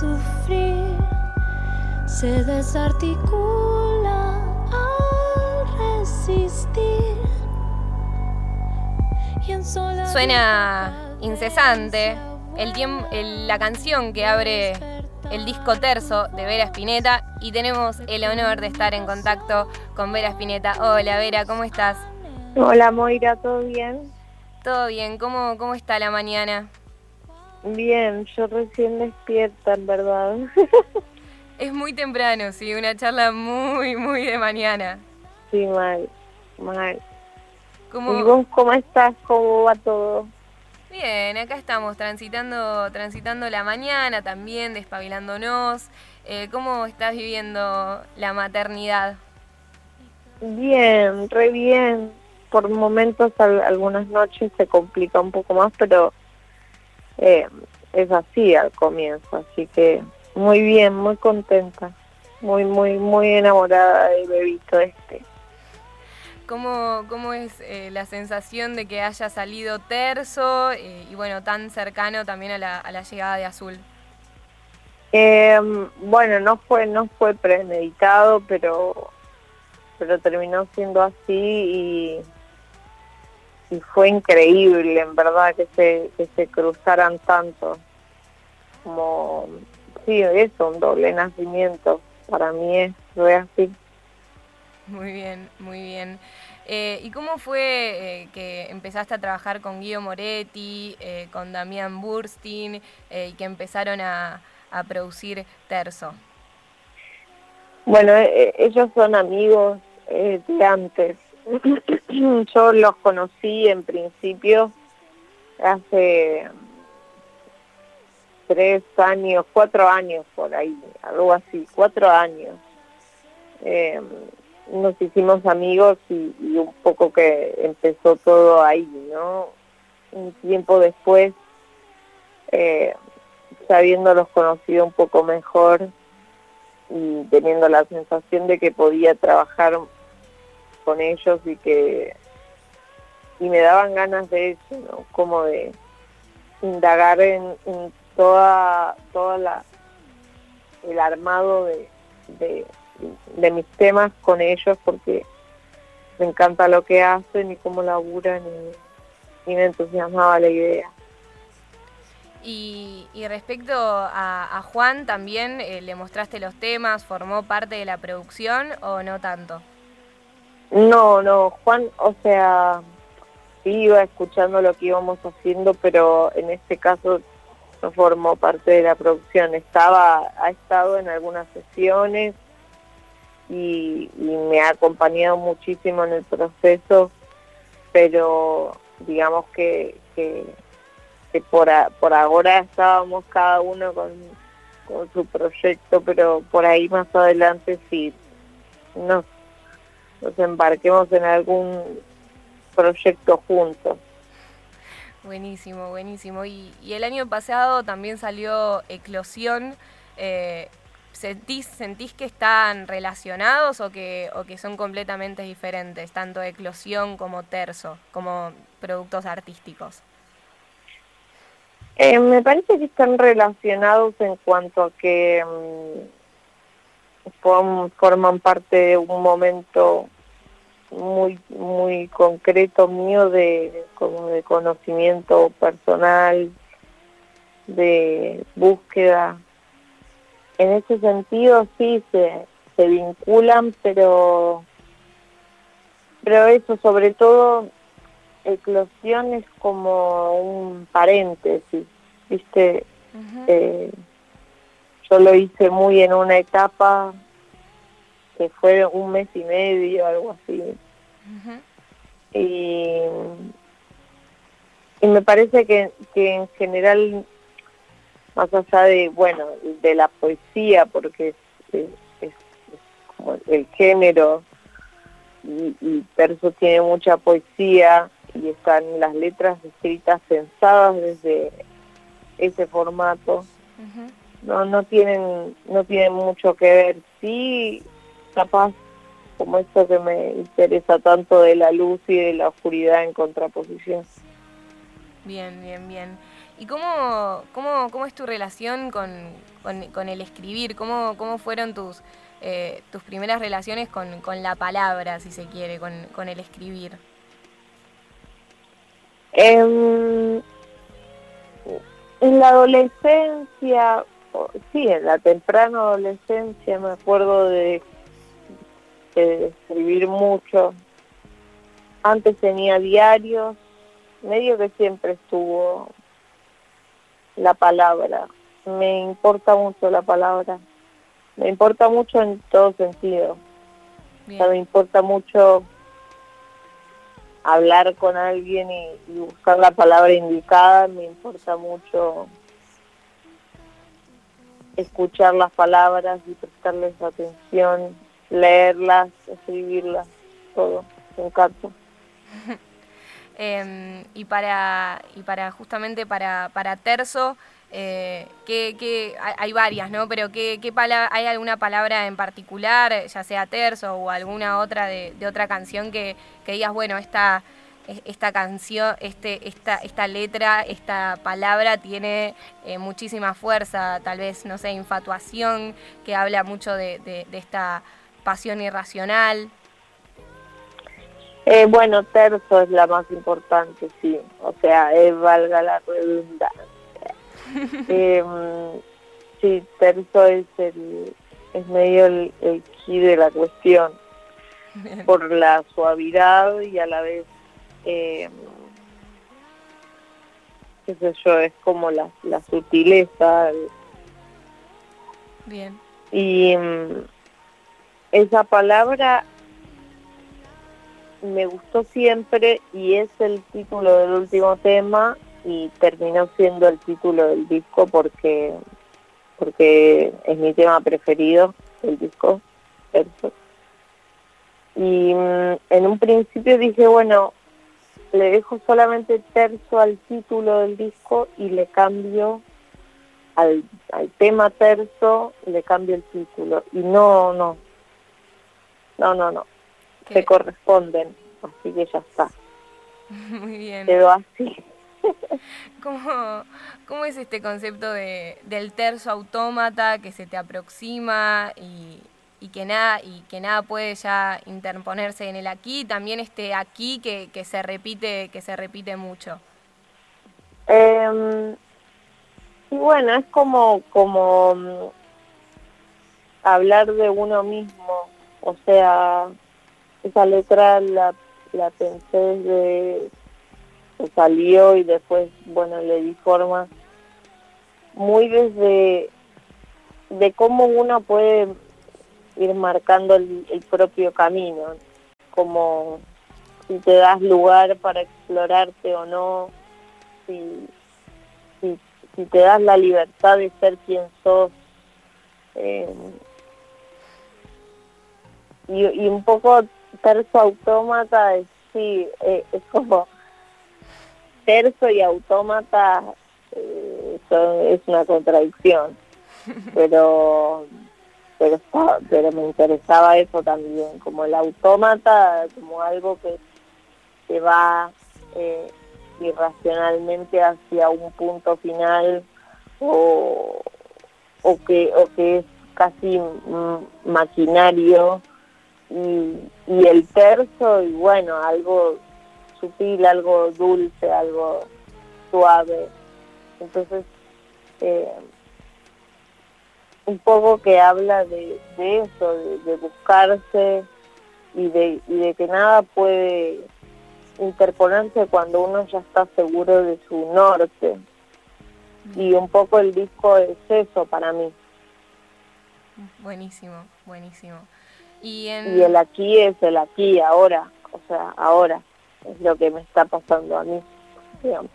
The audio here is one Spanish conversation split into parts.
sufrir se desarticula al resistir. Suena incesante el el, la canción que abre el disco terzo de Vera Spinetta y tenemos el honor de estar en contacto con Vera Spinetta. Hola Vera, ¿cómo estás? Hola Moira, ¿todo bien? Todo bien, ¿cómo, cómo está la mañana? Bien, yo recién despierta, en verdad. es muy temprano, sí, una charla muy, muy de mañana. Sí, mal, mal. ¿Y vos cómo estás? ¿Cómo va todo? Bien, acá estamos transitando, transitando la mañana también, despabilándonos. Eh, ¿Cómo estás viviendo la maternidad? Bien, re bien. Por momentos, algunas noches se complica un poco más, pero eh, es así al comienzo. Así que muy bien, muy contenta, muy, muy, muy enamorada del bebito este. ¿Cómo, cómo es eh, la sensación de que haya salido terzo eh, y bueno, tan cercano también a la, a la llegada de Azul? Bueno, no fue, no fue premeditado, pero, pero terminó siendo así y, y fue increíble, en verdad, que se, que se cruzaran tanto. Como, sí, eso, un doble nacimiento. Para mí es, fue así. Muy bien, muy bien. Eh, ¿Y cómo fue eh, que empezaste a trabajar con Guido Moretti, eh, con Damián Burstin y que empezaron a, producir Terzo? Bueno, ellos son amigos de antes. Yo los conocí en principio hace tres años, cuatro años por ahí, algo así, cuatro años nos hicimos amigos y, un poco que empezó todo ahí, ¿no? Un tiempo después, eh, sabiéndolos conocido un poco mejor y teniendo la sensación de que podía trabajar con ellos y que y me daban ganas de eso, ¿no? Como de indagar en, toda toda la el armado de de mis temas con ellos porque me encanta lo que hacen y cómo laburan y, me entusiasmaba la idea. Y, respecto a, Juan, ¿también eh, le mostraste los temas? ¿Formó parte de la producción o no tanto? No, no, Juan, o sea, iba escuchando lo que íbamos haciendo, pero en este caso no formó parte de la producción. Estaba, ha estado en algunas sesiones, y, me ha acompañado muchísimo en el proceso, pero digamos que, que, por, por ahora estábamos cada uno con, con su proyecto, pero por ahí más adelante sí nos, nos embarquemos en algún proyecto juntos. Buenísimo, buenísimo. Y, y el año pasado también salió Eclosión. Eh, ¿Sentís, ¿Sentís que están relacionados o que, o que son completamente diferentes, tanto eclosión como terzo, como productos artísticos? Eh, me parece que están relacionados en cuanto a que mm, forman parte de un momento muy muy concreto mío de como de conocimiento personal de búsqueda en ese sentido sí se, se vinculan, pero, pero eso sobre todo eclosión es como un paréntesis, ¿viste? Eh, yo lo hice muy en una etapa que fue un mes y medio, algo así. y, y me parece que, que en general más allá de, bueno, de la poesía, porque es, como el género, y, y Perso tiene mucha poesía y están las letras escritas pensadas desde ese formato. No, no tienen, no tienen mucho que ver. Sí, capaz como esto que me interesa tanto de la luz y de la oscuridad en contraposición. Bien, bien, bien. ¿Y cómo, cómo, cómo es tu relación con, con, el escribir? ¿Cómo, cómo fueron tus, eh, tus primeras relaciones con, con, la palabra, si se quiere, con, con el escribir? Em, en la adolescencia, sí, en la temprana adolescencia me acuerdo de, de escribir mucho. Antes tenía diarios, medio que siempre estuvo la palabra. Me importa mucho la palabra. Me importa mucho en todo sentido. me importa mucho hablar con alguien y, buscar la palabra indicada. Me importa mucho escuchar las palabras y prestarles atención, leerlas, escribirlas, todo. Me encanta. Em, y para y para justamente para, para Terzo, eh, que, hay varias, ¿no? Pero ¿qué, ¿hay alguna palabra en particular, ya sea Terzo o alguna otra de, otra canción que, que, digas, bueno, esta, esta canción, este, esta, esta letra, esta palabra tiene eh, muchísima fuerza, tal vez, no sé, infatuación, que habla mucho de, de esta pasión irracional? Eh, bueno, terzo es la más importante, sí. O sea, valga la redundancia. eh, sí, terzo es el es medio el, el key de la cuestión por la suavidad y a la vez eh, qué sé yo es como la, la sutileza bien y mm, esa palabra me gustó siempre y es el título del último tema y terminó siendo el título del disco porque porque es mi tema preferido el disco y mm, en un principio dije bueno le dejo solamente terzo al título del disco y le cambio al, al tema terzo le cambio el título. Y no no no no no se corresponden, así que ya está. Muy bien. Quedó así. ¿Cómo, ¿Cómo es este concepto de, del terzo autómata que se te aproxima y, y, que nada, y que nada puede ya interponerse en el aquí? También este aquí que, que se repite, que se repite mucho. Eh, y bueno, es como, como mm, hablar de uno mismo, o sea, esa letra la, la pensé desde que salió y después, bueno, le di forma muy desde de cómo uno puede ir marcando el, propio camino, como si te das lugar para explorarte o no, si, si, te das la libertad de ser quien sos. Eh, y, y un poco terzo autómata, sí, eh, es como terzo y autómata eh, es una contradicción, pero pero pero me interesaba eso también, como el autómata, como algo que, que va eh, irracionalmente hacia un punto final o, o que o que es casi maquinario y, y el terzo y bueno, algo sutil, algo dulce, algo suave. Entonces, eh, un poco que habla de, de eso, de, buscarse y de, y de que nada puede interponerse cuando uno ya está seguro de su norte. Y un poco el disco es eso para mí. Buenísimo, buenísimo. Y, el aquí es el aquí, ahora, o sea, ahora es lo que me está pasando a mí, digamos.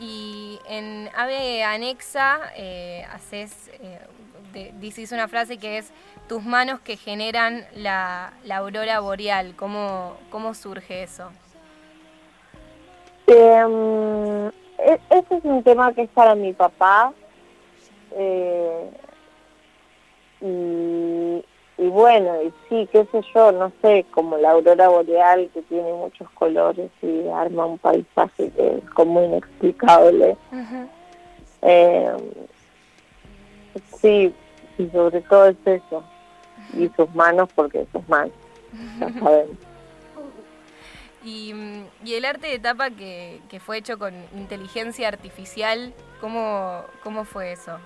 Y en Ave Anexa eh, haces, eh, dices una frase que es tus manos que generan la, la aurora boreal. ¿Cómo, ¿Cómo surge eso? Eh, ese es un tema que es para mi papá. Eh, y y bueno, y sí, qué sé yo, no sé, como la aurora boreal que tiene muchos colores y arma un paisaje que es como inexplicable. Eh, sí, y sobre todo es eso. Y sus manos, porque sus manos, ya sabemos. Y, y, el arte de tapa que, que, fue hecho con inteligencia artificial, ¿cómo, cómo fue eso?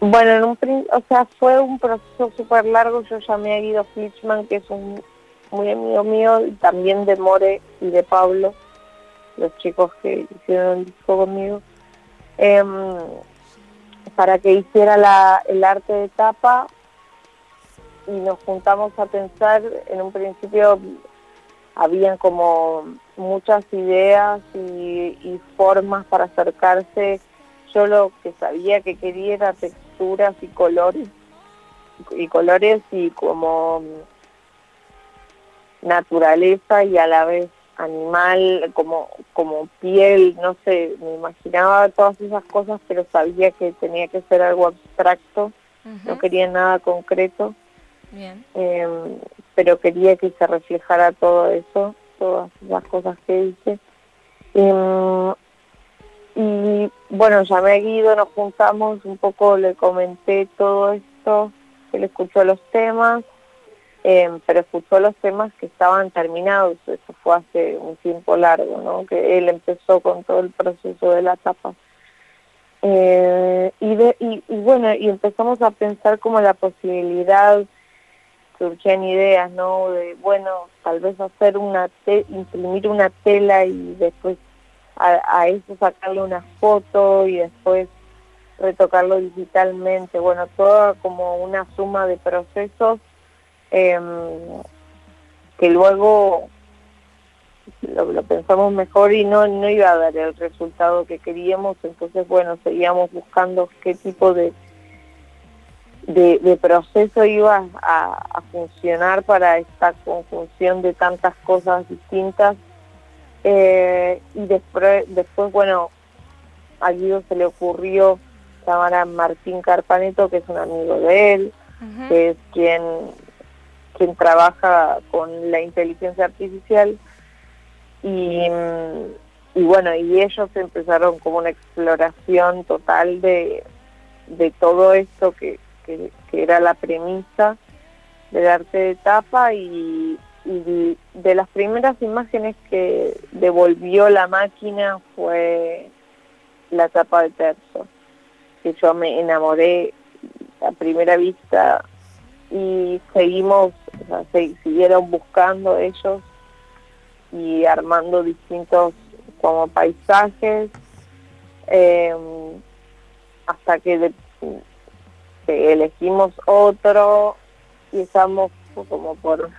Bueno, en un, o sea, fue un proceso súper largo. Yo llamé a Guido Flichman, que es un muy amigo mío, también de More y de Pablo, los chicos que hicieron el disco conmigo, em, para que hiciera la, el arte de tapa y nos juntamos a pensar, en un principio habían como muchas ideas y, y formas para acercarse yo lo que sabía que quería era texturas y colores y colores y como naturaleza y a la vez animal como como piel no sé me imaginaba todas esas cosas pero sabía que tenía que ser algo abstracto no quería nada concreto. Bien. Em, pero quería que se reflejara todo eso todas las cosas que hice. Em, y bueno, llamé a Guido, nos juntamos, un poco le comenté todo esto, él escuchó los temas, eh, pero escuchó los temas que estaban terminados, eso fue hace un tiempo largo, ¿no? Que él empezó con todo el proceso de la tapa. Eh, y, de, y, bueno, y empezamos a pensar como la posibilidad, surgían ideas, ¿no? De, bueno, tal vez hacer una, imprimir una tela y después a, eso sacarle una foto y después retocarlo digitalmente, bueno, todo como una suma de procesos em, que luego lo, pensamos mejor y no, no iba a dar el resultado que queríamos, entonces bueno, seguíamos buscando qué tipo de, de, proceso iba a, a funcionar para esta conjunción de tantas cosas distintas eh, y después, después, bueno, a Guido se le ocurrió llamar a Martín Carpaneto, que es un amigo de él, que es quien, quien trabaja con la inteligencia artificial. Y, y bueno, y ellos empezaron como una exploración total de, de todo esto que, que, que era la premisa del arte de tapa y, y de las primeras imágenes que devolvió la máquina fue la tapa de terzo, que yo me enamoré a primera vista y seguimos, o sea, siguieron buscando ellos y armando distintos como paisajes em, hasta que, elegimos otro y estamos como por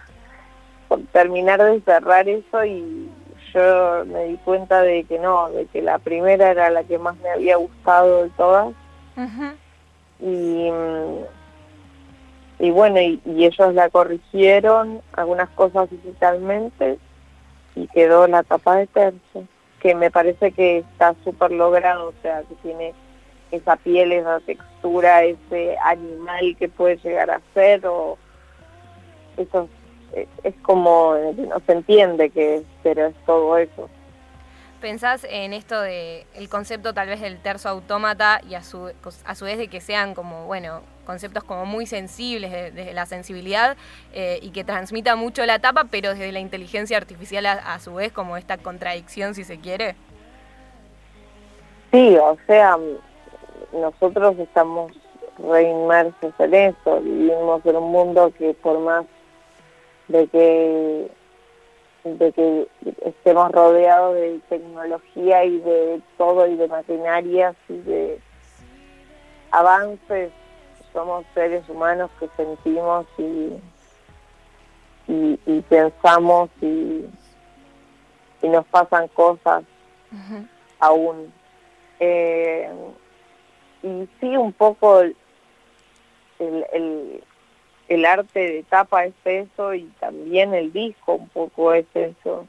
terminar de cerrar eso y yo me di cuenta de que no, de que la primera era la que más me había gustado de todas. Y, y bueno, y, ellos la corrigieron, algunas cosas digitalmente, y quedó la tapa de tercio, que me parece que está súper logrado, o sea, que tiene esa piel, esa textura, ese animal que puede llegar a ser, o esos es como, no se entiende que pero es todo eso. ¿Pensás en esto de el concepto tal vez del terzo autómata y a su, a su vez de que sean como, bueno, conceptos como muy sensibles desde la sensibilidad eh, y que transmita mucho la tapa, pero desde la inteligencia artificial a, su vez como esta contradicción si se quiere? Sí, o sea, nosotros estamos reinmersos en eso, vivimos en un mundo que por más de que de que estemos rodeados de tecnología y de todo y de maquinarias y de avances. Somos seres humanos que sentimos y y, pensamos y, y nos pasan cosas aún. Eh, y sí un poco el, el el arte de tapa es eso y también el disco un poco es eso.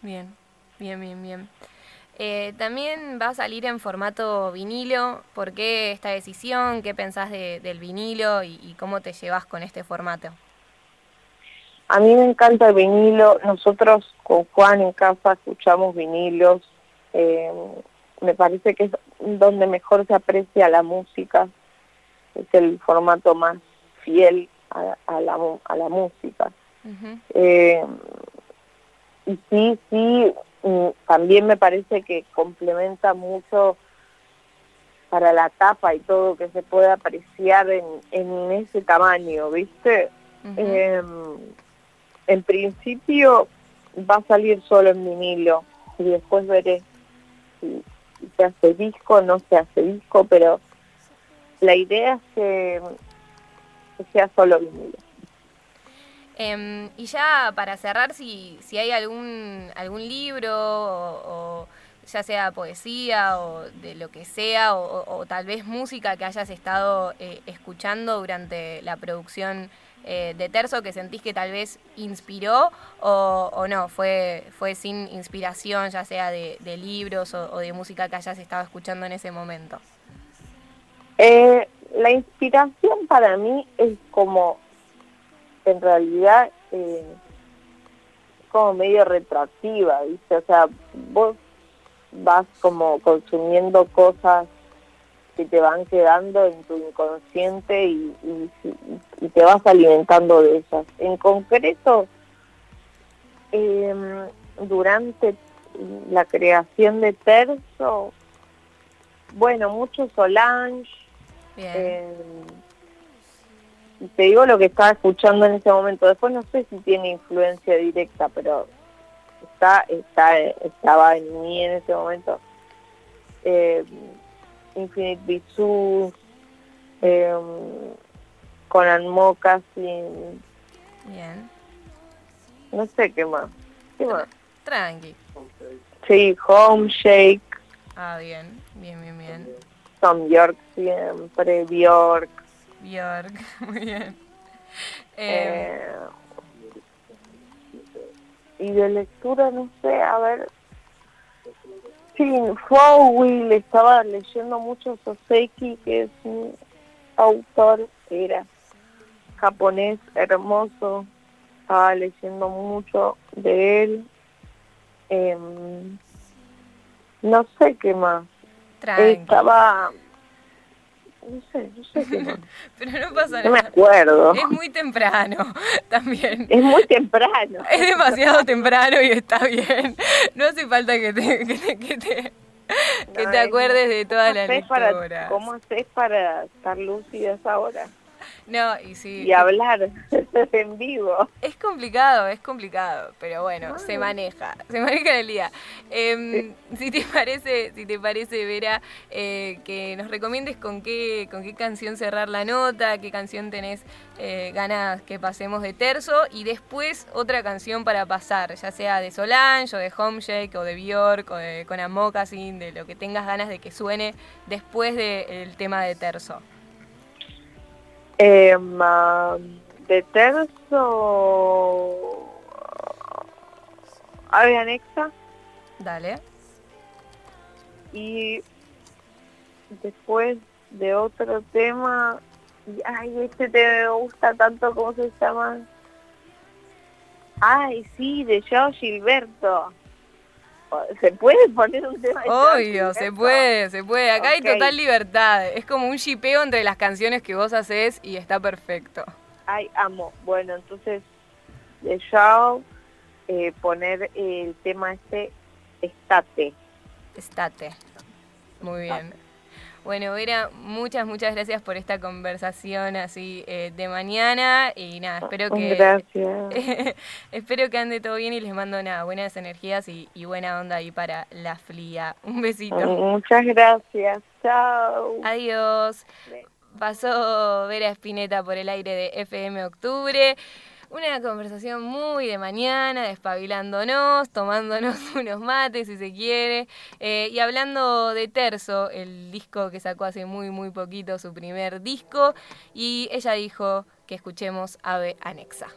Bien, bien, bien, bien. Eh, también va a salir en formato vinilo. ¿Por qué esta decisión? ¿Qué pensás del vinilo y, cómo te llevas con este formato? A mí me encanta el vinilo. Nosotros con Juan en casa escuchamos vinilos. Eh, me parece que es donde mejor se aprecia la música. Es el formato más fiel a, la, a la música. eh, y sí, sí, mm, también me parece que complementa mucho para la tapa y todo que se puede apreciar en, en ese tamaño, ¿viste? eh, en principio va a salir solo en vinilo y después veré si, se hace disco no se hace disco, pero la idea es que sea solo vinilo. Em, y ya para cerrar, si, si hay algún, algún libro o, ya sea poesía o de lo que sea, o, tal vez música que hayas estado eh, escuchando durante la producción eh, de Terzo que sentís que tal vez inspiró o, no, fue, fue sin inspiración, ya sea de, libros o, de música que hayas estado escuchando en ese momento. Eh, la inspiración para mí es como en realidad eh, como medio retroactiva, ¿viste? O sea, vos vas como consumiendo cosas que te van quedando en tu inconsciente y, te vas alimentando de esas. En concreto, em, durante la creación de Terzo, bueno, mucho Solange, eh, te digo lo que estaba escuchando en ese momento. Después no sé si tiene influencia directa, pero está, está, estaba en mí en ese momento. Eh, Infinite Bisous, eh, Conan Moccasin. Bien. No sé qué más. ¿Qué más? Tranqui. Sí, Home Shake. Ah, bien, bien, bien, bien. Tom York siempre, Bjork. Bjork, muy bien. Eh, y de lectura, no sé, a ver. Sí, le estaba leyendo mucho Soseki, que es un autor era japonés hermoso. Estaba leyendo mucho de él. Em, no sé qué más. Estaba no sé, no sé qué Pero no pasa nada. No me acuerdo. Es muy temprano también. Es muy temprano. Es demasiado temprano y está bien. No hace falta que te, que te, que te, acuerdes de toda la lectura. ¿Cómo haces para estar lúcida esa hora? No, y sí. Y hablar en vivo. Es complicado, es complicado, pero bueno, se maneja, se maneja en el día. Em, si te parece, si te parece, Vera, eh, que nos recomiendes con qué, con qué canción cerrar la nota, qué canción tenés eh, ganas que pasemos de terzo, y después otra canción para pasar, ya sea de Solange o de Homeshake o de Bjork o de Conan Moccasin, de lo que tengas ganas de que suene después del tema de terzo. Eh, de terzo, ave anexa. Dale. Y después de otro tema, ay, este te gusta tanto, ¿cómo se llama? Ay, sí, de Joe Gilberto. ¿Se puede poner un tema? Obvio, se puede, se puede. Acá hay total libertad. Es como un chipeo entre las canciones que vos haces y está perfecto. Ay, amo. Bueno, entonces, de show, eh, poner el tema este, estate. Estate. Muy bien. Bueno, Vera, muchas, muchas gracias por esta conversación así eh, de mañana y nada, espero que gracias. espero que ande todo bien y les mando nada, buenas energías y, buena onda ahí para la fría. Un besito. Muchas gracias. Chao. Adiós. Pasó Vera Espineta por el aire de FM Octubre. Una conversación muy de mañana, despabilándonos, tomándonos unos mates si se quiere, eh, y hablando de Terzo, el disco que sacó hace muy, muy poquito, su primer disco, y ella dijo que escuchemos Ave Anexa.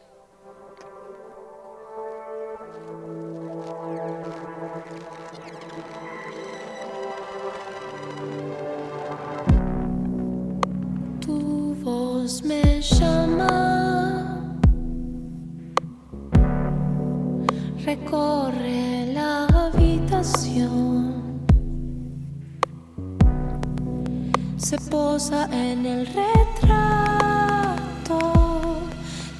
Me. recorre la habitación, se posa en el retrato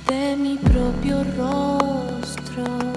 de mi propio rostro.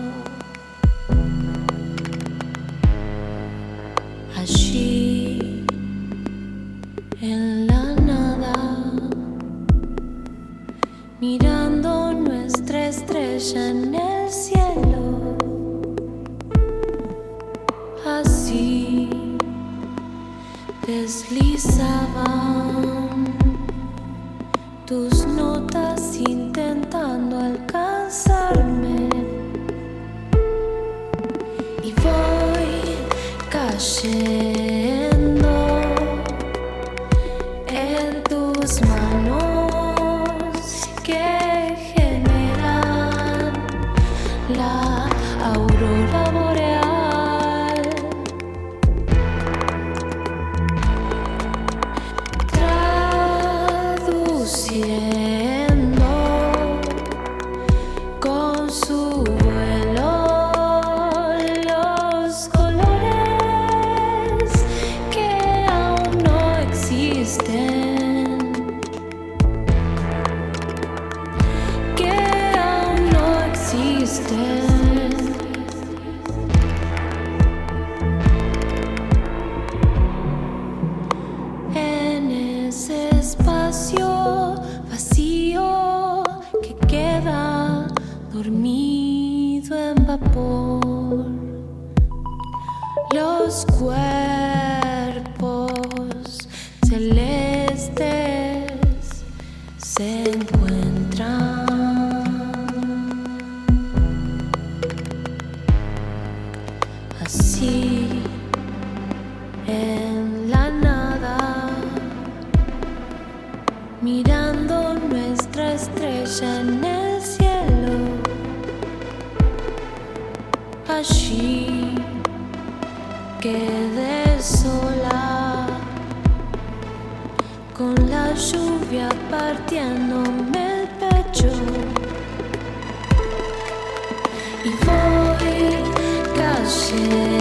los cuerpos celestes se 我已妥协